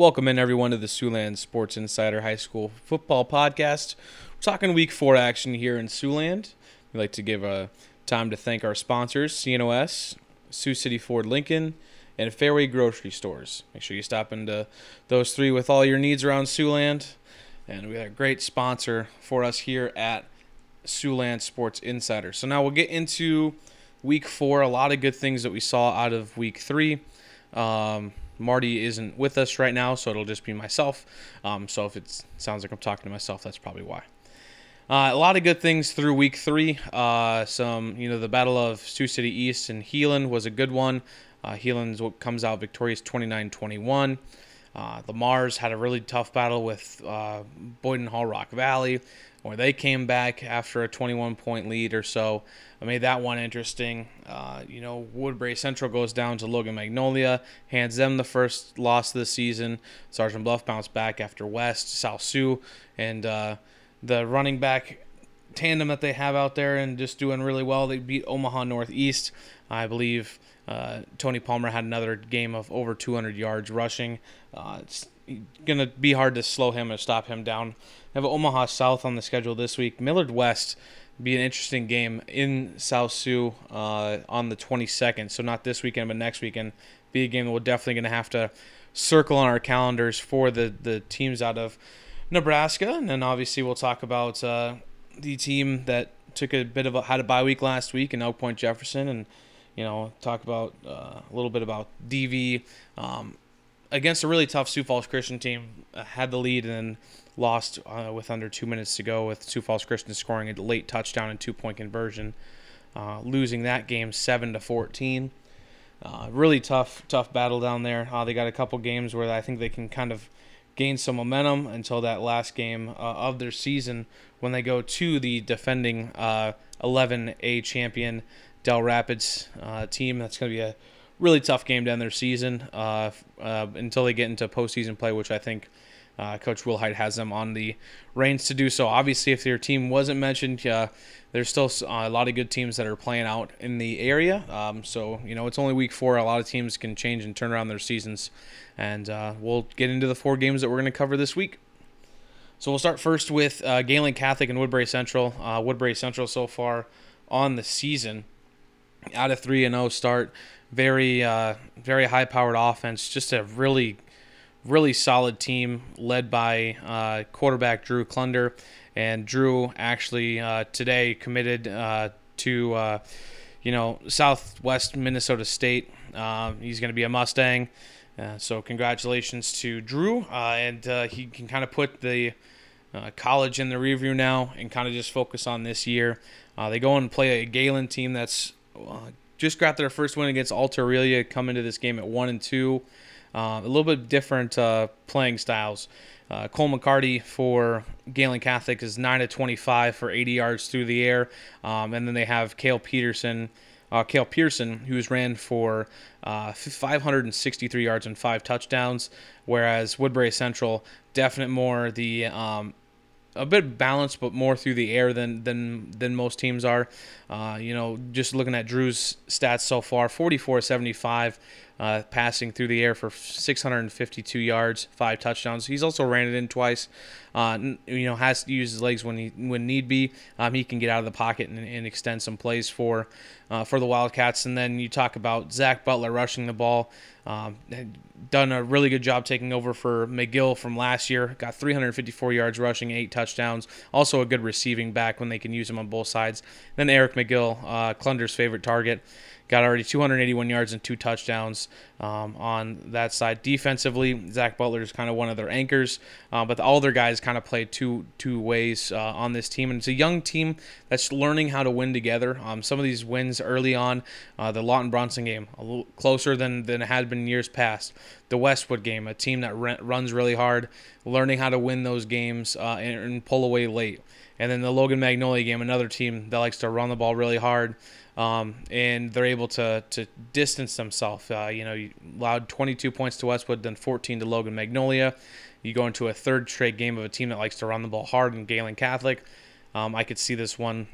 Welcome in everyone to the Siouxland Sports Insider High School Football Podcast. We're talking Week Four action here in Siouxland. We'd like to give a time to thank our sponsors: CNOS, Sioux City Ford Lincoln, and Fairway Grocery Stores. Make sure you stop into those three with all your needs around Siouxland. And we have a great sponsor for us here at Siouxland Sports Insider. So now we'll get into Week Four. A lot of good things that we saw out of Week Three. Um, Marty isn't with us right now, so it'll just be myself. Um, so if it sounds like I'm talking to myself, that's probably why. Uh, a lot of good things through week three. Uh, some, you know, the Battle of Sioux City East and Heelan was a good one. Uh, what comes out victorious 29 21. Uh, Le Mars had a really tough battle with uh, Boyden-Hull Rock Valley, where they came back after a 21 point lead or so. I made that one interesting. Uh, you know, Woodbury Central goes down to Logan Magnolia, hands them the first loss of the season. Sergeant Bluff bounced back after West, South Sioux, and uh, the running back tandem that they have out there and just doing really well. They beat Omaha Northeast. I believe uh, Tony Palmer had another game of over 200 yards rushing. Uh, it's going to be hard to slow him or stop him down. Have Omaha South on the schedule this week. Millard West be an interesting game in South Sioux uh, on the 22nd. So not this weekend, but next weekend. Be a game that we're definitely going to have to circle on our calendars for the the teams out of Nebraska, and then obviously we'll talk about uh, the team that took a bit of a had a bye week last week in Elk Point Jefferson, and you know talk about uh, a little bit about DV um, against a really tough Sioux Falls Christian team. Uh, had the lead and then lost uh, with under two minutes to go, with Sioux Falls Christian scoring a late touchdown and two point conversion, uh, losing that game seven to fourteen. Uh, really tough, tough battle down there. Uh, they got a couple games where I think they can kind of gain some momentum until that last game uh, of their season when they go to the defending 11A uh, champion Dell Rapids team. That's going to be a really tough game to end their season until they get into postseason play, which I think uh, Coach Wilhite has them on the reins to do so. Obviously, if your team wasn't mentioned, uh, there's still a lot of good teams that are playing out in the area. Um, so, you know, it's only week four. A lot of teams can change and turn around their seasons. And uh, we'll get into the four games that we're going to cover this week. So we'll start first with uh, Gehlen Catholic and Woodbury Central. Uh, Woodbury Central so far on the season, out of 3 and 0 start. Very, uh, very high powered offense. Just a really really solid team led by uh, quarterback Drew Klunder. And Drew actually uh, today committed uh, to, uh, you know, Southwest Minnesota State. Uh, he's going to be a Mustang. Uh, so congratulations to Drew. and he can kind of put the college in the review now and kind of just focus on this year. they go and play a Gehlen team that's just got their first win against Alta Aurelia, come into this game at one and two. Uh, a little bit different uh, playing styles. Uh, Cole McCarty for Gehlen Catholic is 9 to 25 for 80 yards through the air. Um, and then they have Kale Peterson, uh, Kale Pearson, who's ran for uh, 563 yards and five touchdowns, whereas Woodbury Central, definite more the um, a bit balanced, but more through the air than than than most teams are. Uh, you know, just looking at Drew's stats so far, 44-75 uh, passing through the air for 652 yards, five touchdowns. He's also ran it in twice. Uh, you know, has to use his legs when he when need be. Um, he can get out of the pocket and, and extend some plays for uh, for the Wildcats. And then you talk about Zach Butler rushing the ball. Um, done a really good job taking over for McGill from last year. Got 354 yards rushing, eight touchdowns. Also a good receiving back when they can use him on both sides. Then Eric McGill, uh, Klunder's favorite target. Got already 281 yards and two touchdowns um, on that side. Defensively, Zach Butler is kind of one of their anchors, uh, but all their guys kind of play two two ways uh, on this team, and it's a young team that's learning how to win together. Um, some of these wins early on, uh, the Lawton Bronson game, a little closer than than it had been years past. The Westwood game, a team that re- runs really hard, learning how to win those games uh, and, and pull away late. And then the Logan Magnolia game, another team that likes to run the ball really hard um, and they're able to to distance themselves. Uh, you know, you allowed 22 points to Westwood, then 14 to Logan Magnolia. You go into a third straight game of a team that likes to run the ball hard in Gehlen Catholic. Um, I could see this one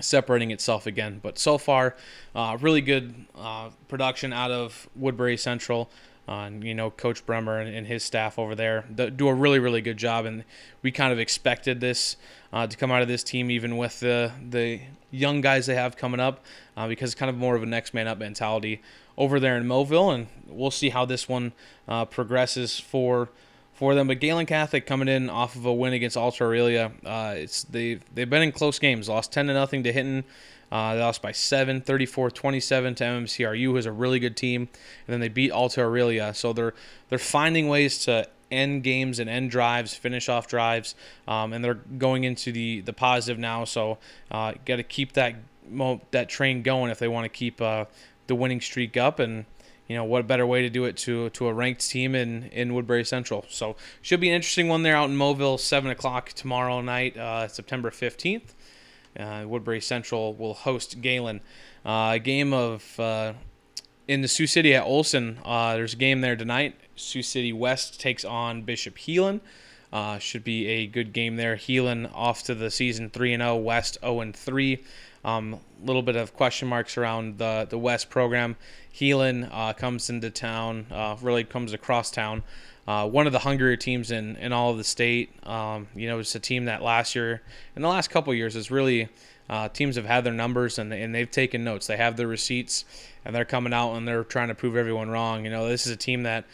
separating itself again. But so far, uh, really good uh, production out of Woodbury Central. Uh, you know, Coach Bremer and, and his staff over there do a really, really good job. And we kind of expected this uh, to come out of this team, even with the the young guys they have coming up, uh, because it's kind of more of a next man up mentality over there in Moville. And we'll see how this one uh, progresses for for them. But Gehlen Catholic coming in off of a win against Alta Aurelia. Uh, it's they they've been in close games. Lost ten to nothing to Hinton. Uh, they lost by 7, 34 27 to MMCRU, who is a really good team. And then they beat Alta Aurelia. So they're, they're finding ways to end games and end drives, finish off drives. Um, and they're going into the, the positive now. So uh, got to keep that, that train going if they want to keep uh, the winning streak up. And you know what better way to do it to to a ranked team in in Woodbury Central. So should be an interesting one there out in Moville, seven o'clock tomorrow night, uh, September fifteenth. Uh, Woodbury Central will host Gehlen. Uh, game of uh, in the Sioux City at Olsen. Uh, there's a game there tonight. Sioux City West takes on Bishop Heelan. Uh, should be a good game there. Heelan off to the season three and zero. Oh, West 0 and 3. A um, little bit of question marks around the the West program. Heelan uh, comes into town, really comes across town uh, one of the hungrier teams in, in all of the state. Um, you know, it's a team that last year, in the last couple years, is really uh, teams have had their numbers and, and they've taken notes. They have their receipts and they're coming out and they're trying to prove everyone wrong. You know, this is a team that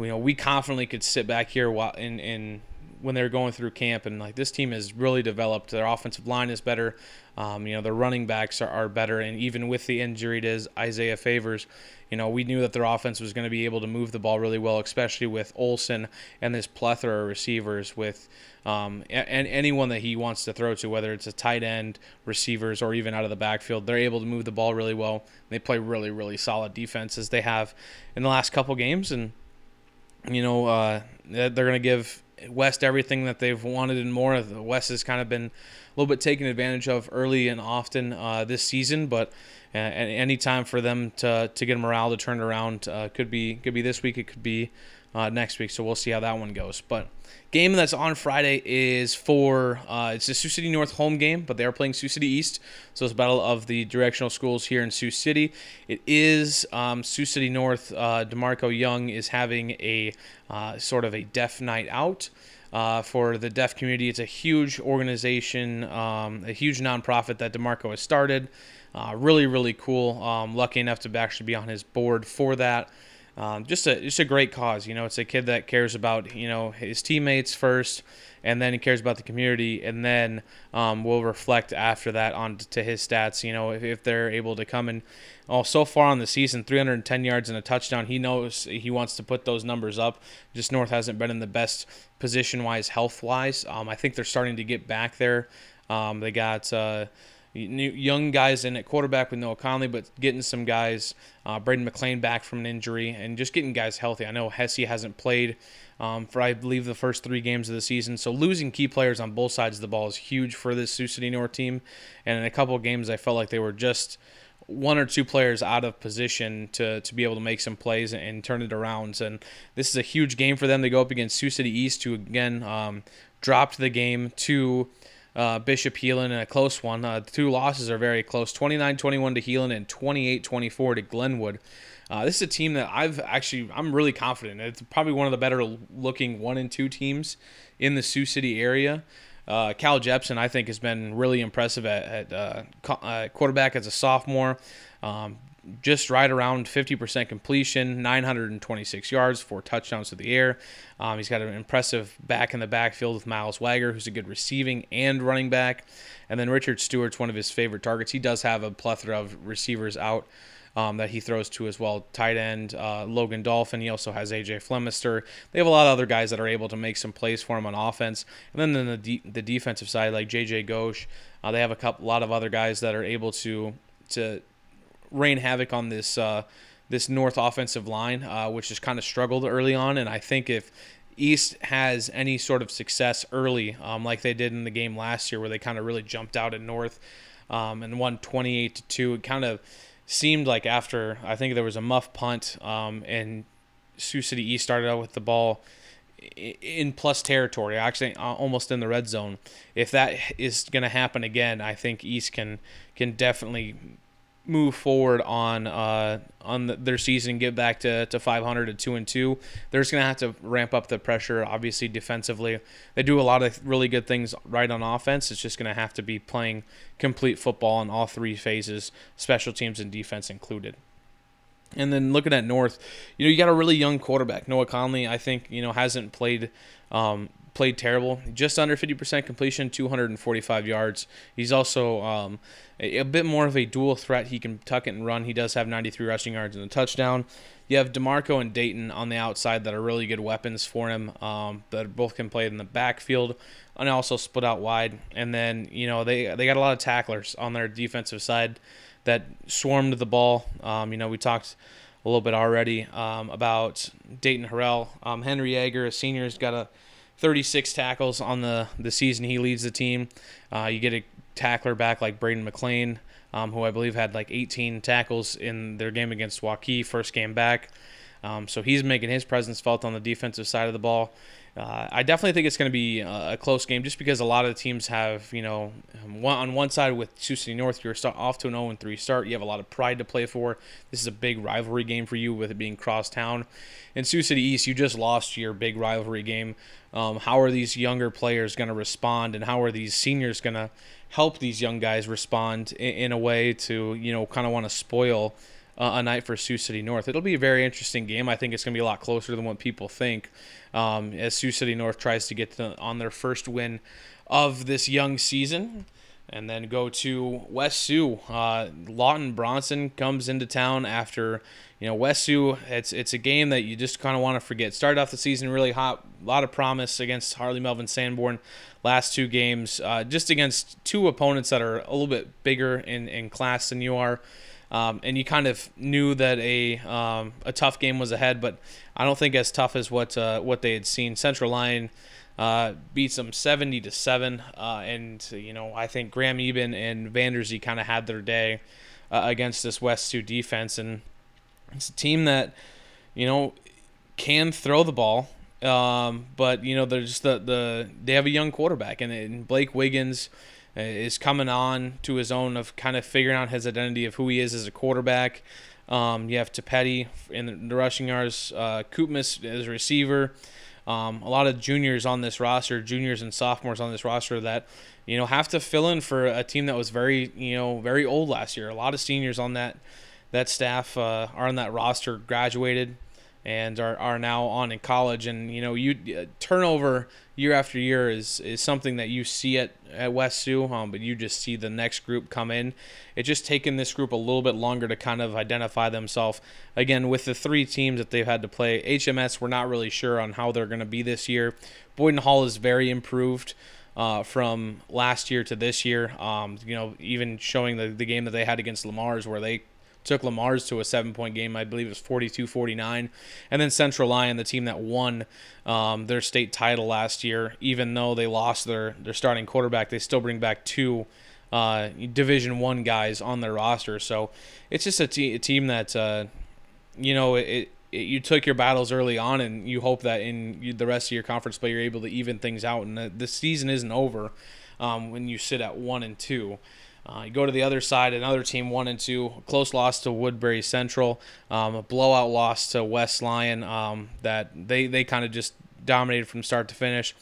you know we confidently could sit back here while in in when they're going through camp and like this team has really developed. Their offensive line is better. Um, you know, their running backs are, are better, and even with the injury to Isaiah Favors, you know, we knew that their offense was going to be able to move the ball really well, especially with Olson and this plethora of receivers with um, and anyone that he wants to throw to, whether it's a tight end, receivers, or even out of the backfield, they're able to move the ball really well. They play really, really solid defense as they have in the last couple games, and you know uh, they're going to give West everything that they've wanted and more. The West has kind of been a little bit taken advantage of early and often uh, this season, but uh, any time for them to to get morale to turn around uh, could be could be this week. It could be uh, next week. So we'll see how that one goes. But game that's on Friday is for uh, it's a Sioux City North home game, but they are playing Sioux City East. So it's a battle of the directional schools here in Sioux City. It is um, Sioux City North. Uh, Demarco Young is having a uh, sort of a deaf night out. Uh, for the deaf community, it's a huge organization, um, a huge nonprofit that Demarco has started. Uh, really, really cool. Um, lucky enough to actually be on his board for that. Um, just a just a great cause. You know, it's a kid that cares about you know his teammates first, and then he cares about the community, and then um, will reflect after that on to his stats. You know, if, if they're able to come and oh, so far on the season, 310 yards and a touchdown. He knows he wants to put those numbers up. Just North hasn't been in the best position wise, health wise. Um, I think they're starting to get back there. Um, they got. Uh, young guys in at quarterback with Noah Conley, but getting some guys, uh, Braden McLean back from an injury, and just getting guys healthy. I know Hesse hasn't played um, for, I believe, the first three games of the season. So losing key players on both sides of the ball is huge for this Sioux City North team. And in a couple of games, I felt like they were just one or two players out of position to, to be able to make some plays and, and turn it around. And this is a huge game for them. They go up against Sioux City East, who again um, dropped the game to uh, Bishop Heelan in a close one. Uh, the two losses are very close 29 21 to Heelan and 28 24 to Glenwood. Uh, this is a team that I've actually, I'm really confident. It's probably one of the better looking one and two teams in the Sioux City area. Uh, Cal Jepson, I think, has been really impressive at, at uh, uh, quarterback as a sophomore. Um, just right around 50% completion, 926 yards, four touchdowns to the air. Um, he's got an impressive back in the backfield with Miles Wagger, who's a good receiving and running back. And then Richard Stewart's one of his favorite targets. He does have a plethora of receivers out um, that he throws to as well. Tight end uh, Logan Dolphin. He also has AJ Flemister. They have a lot of other guys that are able to make some plays for him on offense. And then the de- the defensive side, like JJ Ghosh, uh, they have a couple, lot of other guys that are able to to rain havoc on this uh, this North offensive line, uh, which has kind of struggled early on. And I think if East has any sort of success early, um, like they did in the game last year, where they kind of really jumped out at North um, and won 28 to two, it kind of seemed like after I think there was a muff punt um, and Sioux City East started out with the ball in plus territory, actually uh, almost in the red zone. If that is going to happen again, I think East can can definitely move forward on uh, on the, their season, get back to, to 500 to two and two, they're just gonna have to ramp up the pressure. Obviously, defensively, they do a lot of really good things right on offense. It's just gonna have to be playing complete football in all three phases, special teams and defense included. And then looking at North, you know, you got a really young quarterback. Noah Conley, I think, you know, hasn't played um, played terrible. Just under 50% completion, 245 yards. He's also um, a, a, bit more of a dual threat. He can tuck it and run. He does have 93 rushing yards and a touchdown. You have DeMarco and Dayton on the outside that are really good weapons for him. Um, that both can play in the backfield and also split out wide. And then you know they they got a lot of tacklers on their defensive side that swarmed the ball. Um, you know we talked a little bit already um, about Dayton Harrell. Um, Henry Yeager, a senior, has got a 36 tackles on the, the season. He leads the team. Uh, you get a tackler back like Braden McLean, um, who I believe had like 18 tackles in their game against Waukee, first game back. Um, so he's making his presence felt on the defensive side of the ball. Uh, I definitely think it's going to be a close game just because a lot of the teams have, you know, um, one, on one side with Sioux City North, you're off to an 0 3 start. You have a lot of pride to play for. This is a big rivalry game for you with it being crosstown. In Sioux City East, you just lost your big rivalry game. Um, how are these younger players going to respond, and how are these seniors going to help these young guys respond in, in a way to, you know, kind of want to spoil uh, a night for Sioux City North. It'll be a very interesting game. I think it's going to be a lot closer than what people think um, as Sioux City North tries to get to, on their first win of this young season. And then go to West Sioux. Uh, Lawton Bronson comes into town after, you know, West Sioux. It's it's a game that you just kind of want to forget. Started off the season really hot, a lot of promise against Hartley-Melvin-Sanborn. Last two games, uh, just against two opponents that are a little bit bigger in, in class than you are. Um, and you kind of knew that a um, a tough game was ahead, but I don't think as tough as what uh, what they had seen. Central Lyon uh, beats them 70 to seven, uh, and you know I think Graham Eben and Vanderzee kind of had their day uh, against this West Sioux defense, and it's a team that you know can throw the ball. Um, but you know, they're just the, the they have a young quarterback, and, and Blake Wiggins, is coming on to his own of kind of figuring out his identity of who he is as a quarterback. Um, you have Tapetti in the rushing yards, uh, Koopmas as a receiver. Um, a lot of juniors on this roster, juniors and sophomores on this roster that you know have to fill in for a team that was very you know very old last year. A lot of seniors on that that staff uh, are on that roster graduated and are, are now on in college. And you know you uh, turnover year after year is is something that you see at, at West Sioux um, but you just see the next group come in. It's just taken this group a little bit longer to kind of identify themselves. Again with the three teams that they've had to play HMS we're not really sure on how they're going to be this year. Boyden-Hull is very improved uh, from last year to this year. Um, you know, even showing the, the game that they had against Le Mars where they took Le Mars to a seven point game. I believe it was 42 49. And then Central Lyon, the team that won um, their state title last year, even though they lost their, their starting quarterback, they still bring back two uh, Division One guys on their roster. So it's just a, te- a team that, uh, you know, it, it, you took your battles early on, and you hope that in the rest of your conference play, you're able to even things out. And the, the season isn't over um, when you sit at one and two. Uh, you go to the other side, another team one and two, close loss to Woodbury Central, um, a blowout loss to West Lyon. Um, that they they kind of just dominated from start to finish,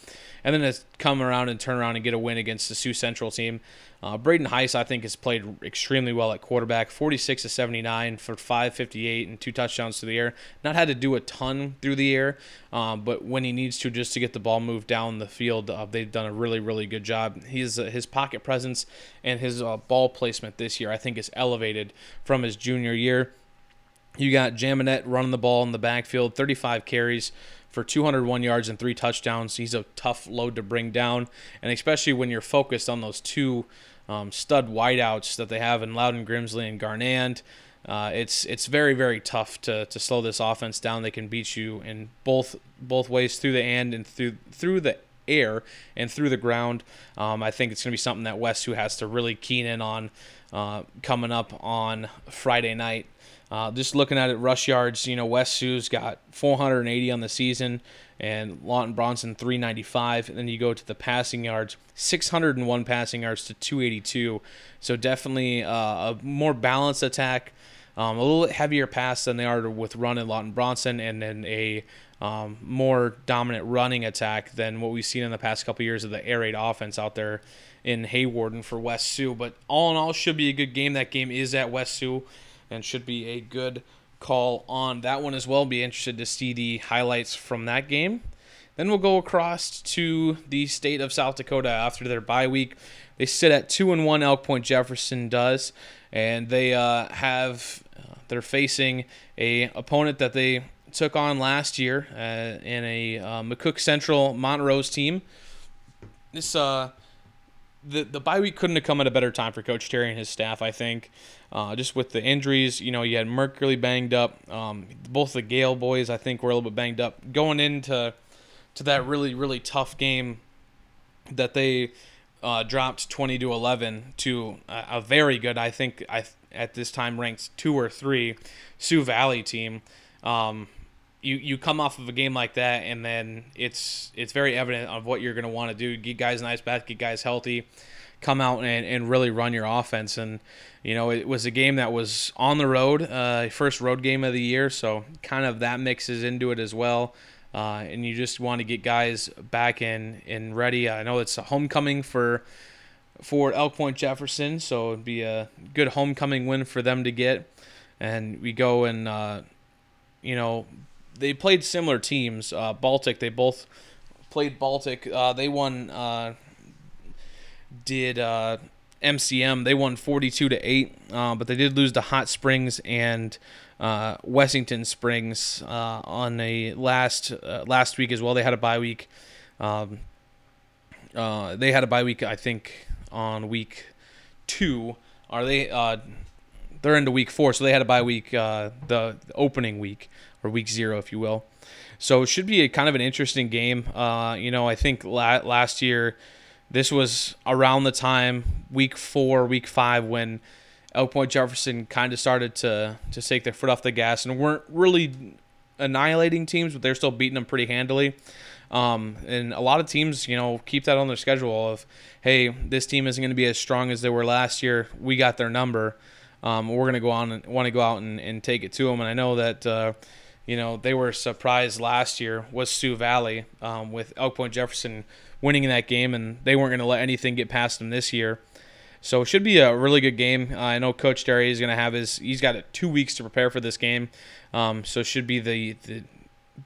and then to come around and turn around and get a win against the Sioux Central team. Uh, Braden Heiss, I think, has played extremely well at quarterback 46 to 79 for 558 and two touchdowns to the air. Not had to do a ton through the air, um, but when he needs to just to get the ball moved down the field, uh, they've done a really, really good job. His, uh, his pocket presence and his uh, ball placement this year, I think, is elevated from his junior year. You got Jaminet running the ball in the backfield, 35 carries for 201 yards and three touchdowns. He's a tough load to bring down, and especially when you're focused on those two um, stud wideouts that they have in Loudon Grimsley and Garnand. Uh, it's it's very very tough to, to slow this offense down. They can beat you in both both ways through the end and through through the air and through the ground. Um, I think it's going to be something that West Sioux has to really keen in on uh, coming up on Friday night Uh, just looking at it, rush yards, you know, West Sioux's got 480 on the season, and Lawton Bronson 395. And then you go to the passing yards, 601 passing yards to 282. So definitely uh, a more balanced attack, um, a little heavier pass than they are with run and Lawton Bronson, and then a um, more dominant running attack than what we've seen in the past couple years of the air raid offense out there in Hawarden for West Sioux. But all in all, should be a good game. That game is at West Sioux and should be a good call on that one as well. Be interested to see the highlights from that game. Then we'll go across to the state of South Dakota after their bye week. They sit at two and one. Elk Point Jefferson does, and they uh, have uh, they're facing a opponent that they took on last year uh, in a uh, McCook Central Montrose team. This uh, the the bye week couldn't have come at a better time for Coach Terry and his staff. I think, uh, just with the injuries, you know, you had Mercury banged up. Um, both the Gale boys, I think, were a little bit banged up going into to that really really tough game that they uh, dropped twenty to eleven to a, a, very good, I think, I at this time ranked two or three Sioux Valley team. Um, you you come off of a game like that, and then it's it's very evident of what you're going to want to do. Get guys nice back, get guys healthy, come out and, and really run your offense. And you know, it was a game that was on the road, uh, first road game of the year, so kind of that mixes into it as well. Uh, and you just want to get guys back in and ready. I know it's a homecoming for for Elk Point Jefferson, so it'd be a good homecoming win for them to get. And we go and uh, you know they played similar teams. Uh, Baltic, they both played Baltic. Uh, they won. Uh, did MCM? Uh, they won forty-two to eight, uh, but they did lose to Hot Springs and uh, Wessington Springs on a last last week as well. They had a bye week. Um, they had a bye week, I think, on week two. Are they? they're into week four, so they had a bye week, the, the opening week or week zero, if you will. So it should be a kind of an interesting game. Uh, you know, I think la- last year this was around the time week four, week five when Elk Point Jefferson kind of started to to take their foot off the gas and weren't really annihilating teams, but they're still beating them pretty handily. Um, and a lot of teams, you know, keep that on their schedule of, hey, this team isn't going to be as strong as they were last year. We got their number. Um, we're going to go on and want to go out and, and take it to them. And I know that. Uh, you know, they were surprised last year was Sioux Valley um, with Elk Point Jefferson winning in that game, and they weren't going to let anything get past them this year. So it should be a really good game. Uh, I know Coach Derry is going to have his. He's got two weeks to prepare for this game, um, so it should be the the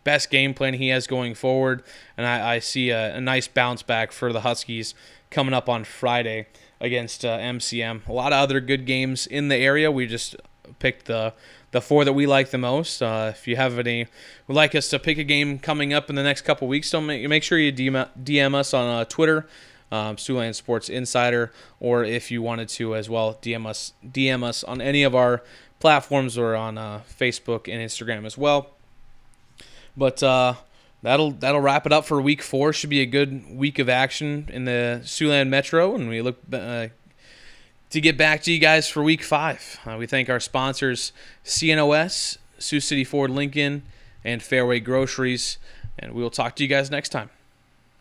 best game plan he has going forward. And I, I see a, a, nice bounce back for the Huskies coming up on Friday against uh, MCM. A lot of other good games in the area. We just picked the the four that we like the most. Uh, if you have any, would like us to pick a game coming up in the next couple weeks, don't make, make sure you DM, DM us on uh, Twitter, um, Siouxland Sports Insider, or if you wanted to as well, DM us DM us on any of our platforms or on uh, Facebook and Instagram as well. But uh, that'll that'll wrap it up for week four. Should be a good week of action in the Siouxland Metro, and we look uh, to get back to you guys for week five. Uh, we thank our sponsors, CNOS, Sioux City Ford Lincoln, and Fairway Groceries. And we will talk to you guys next time.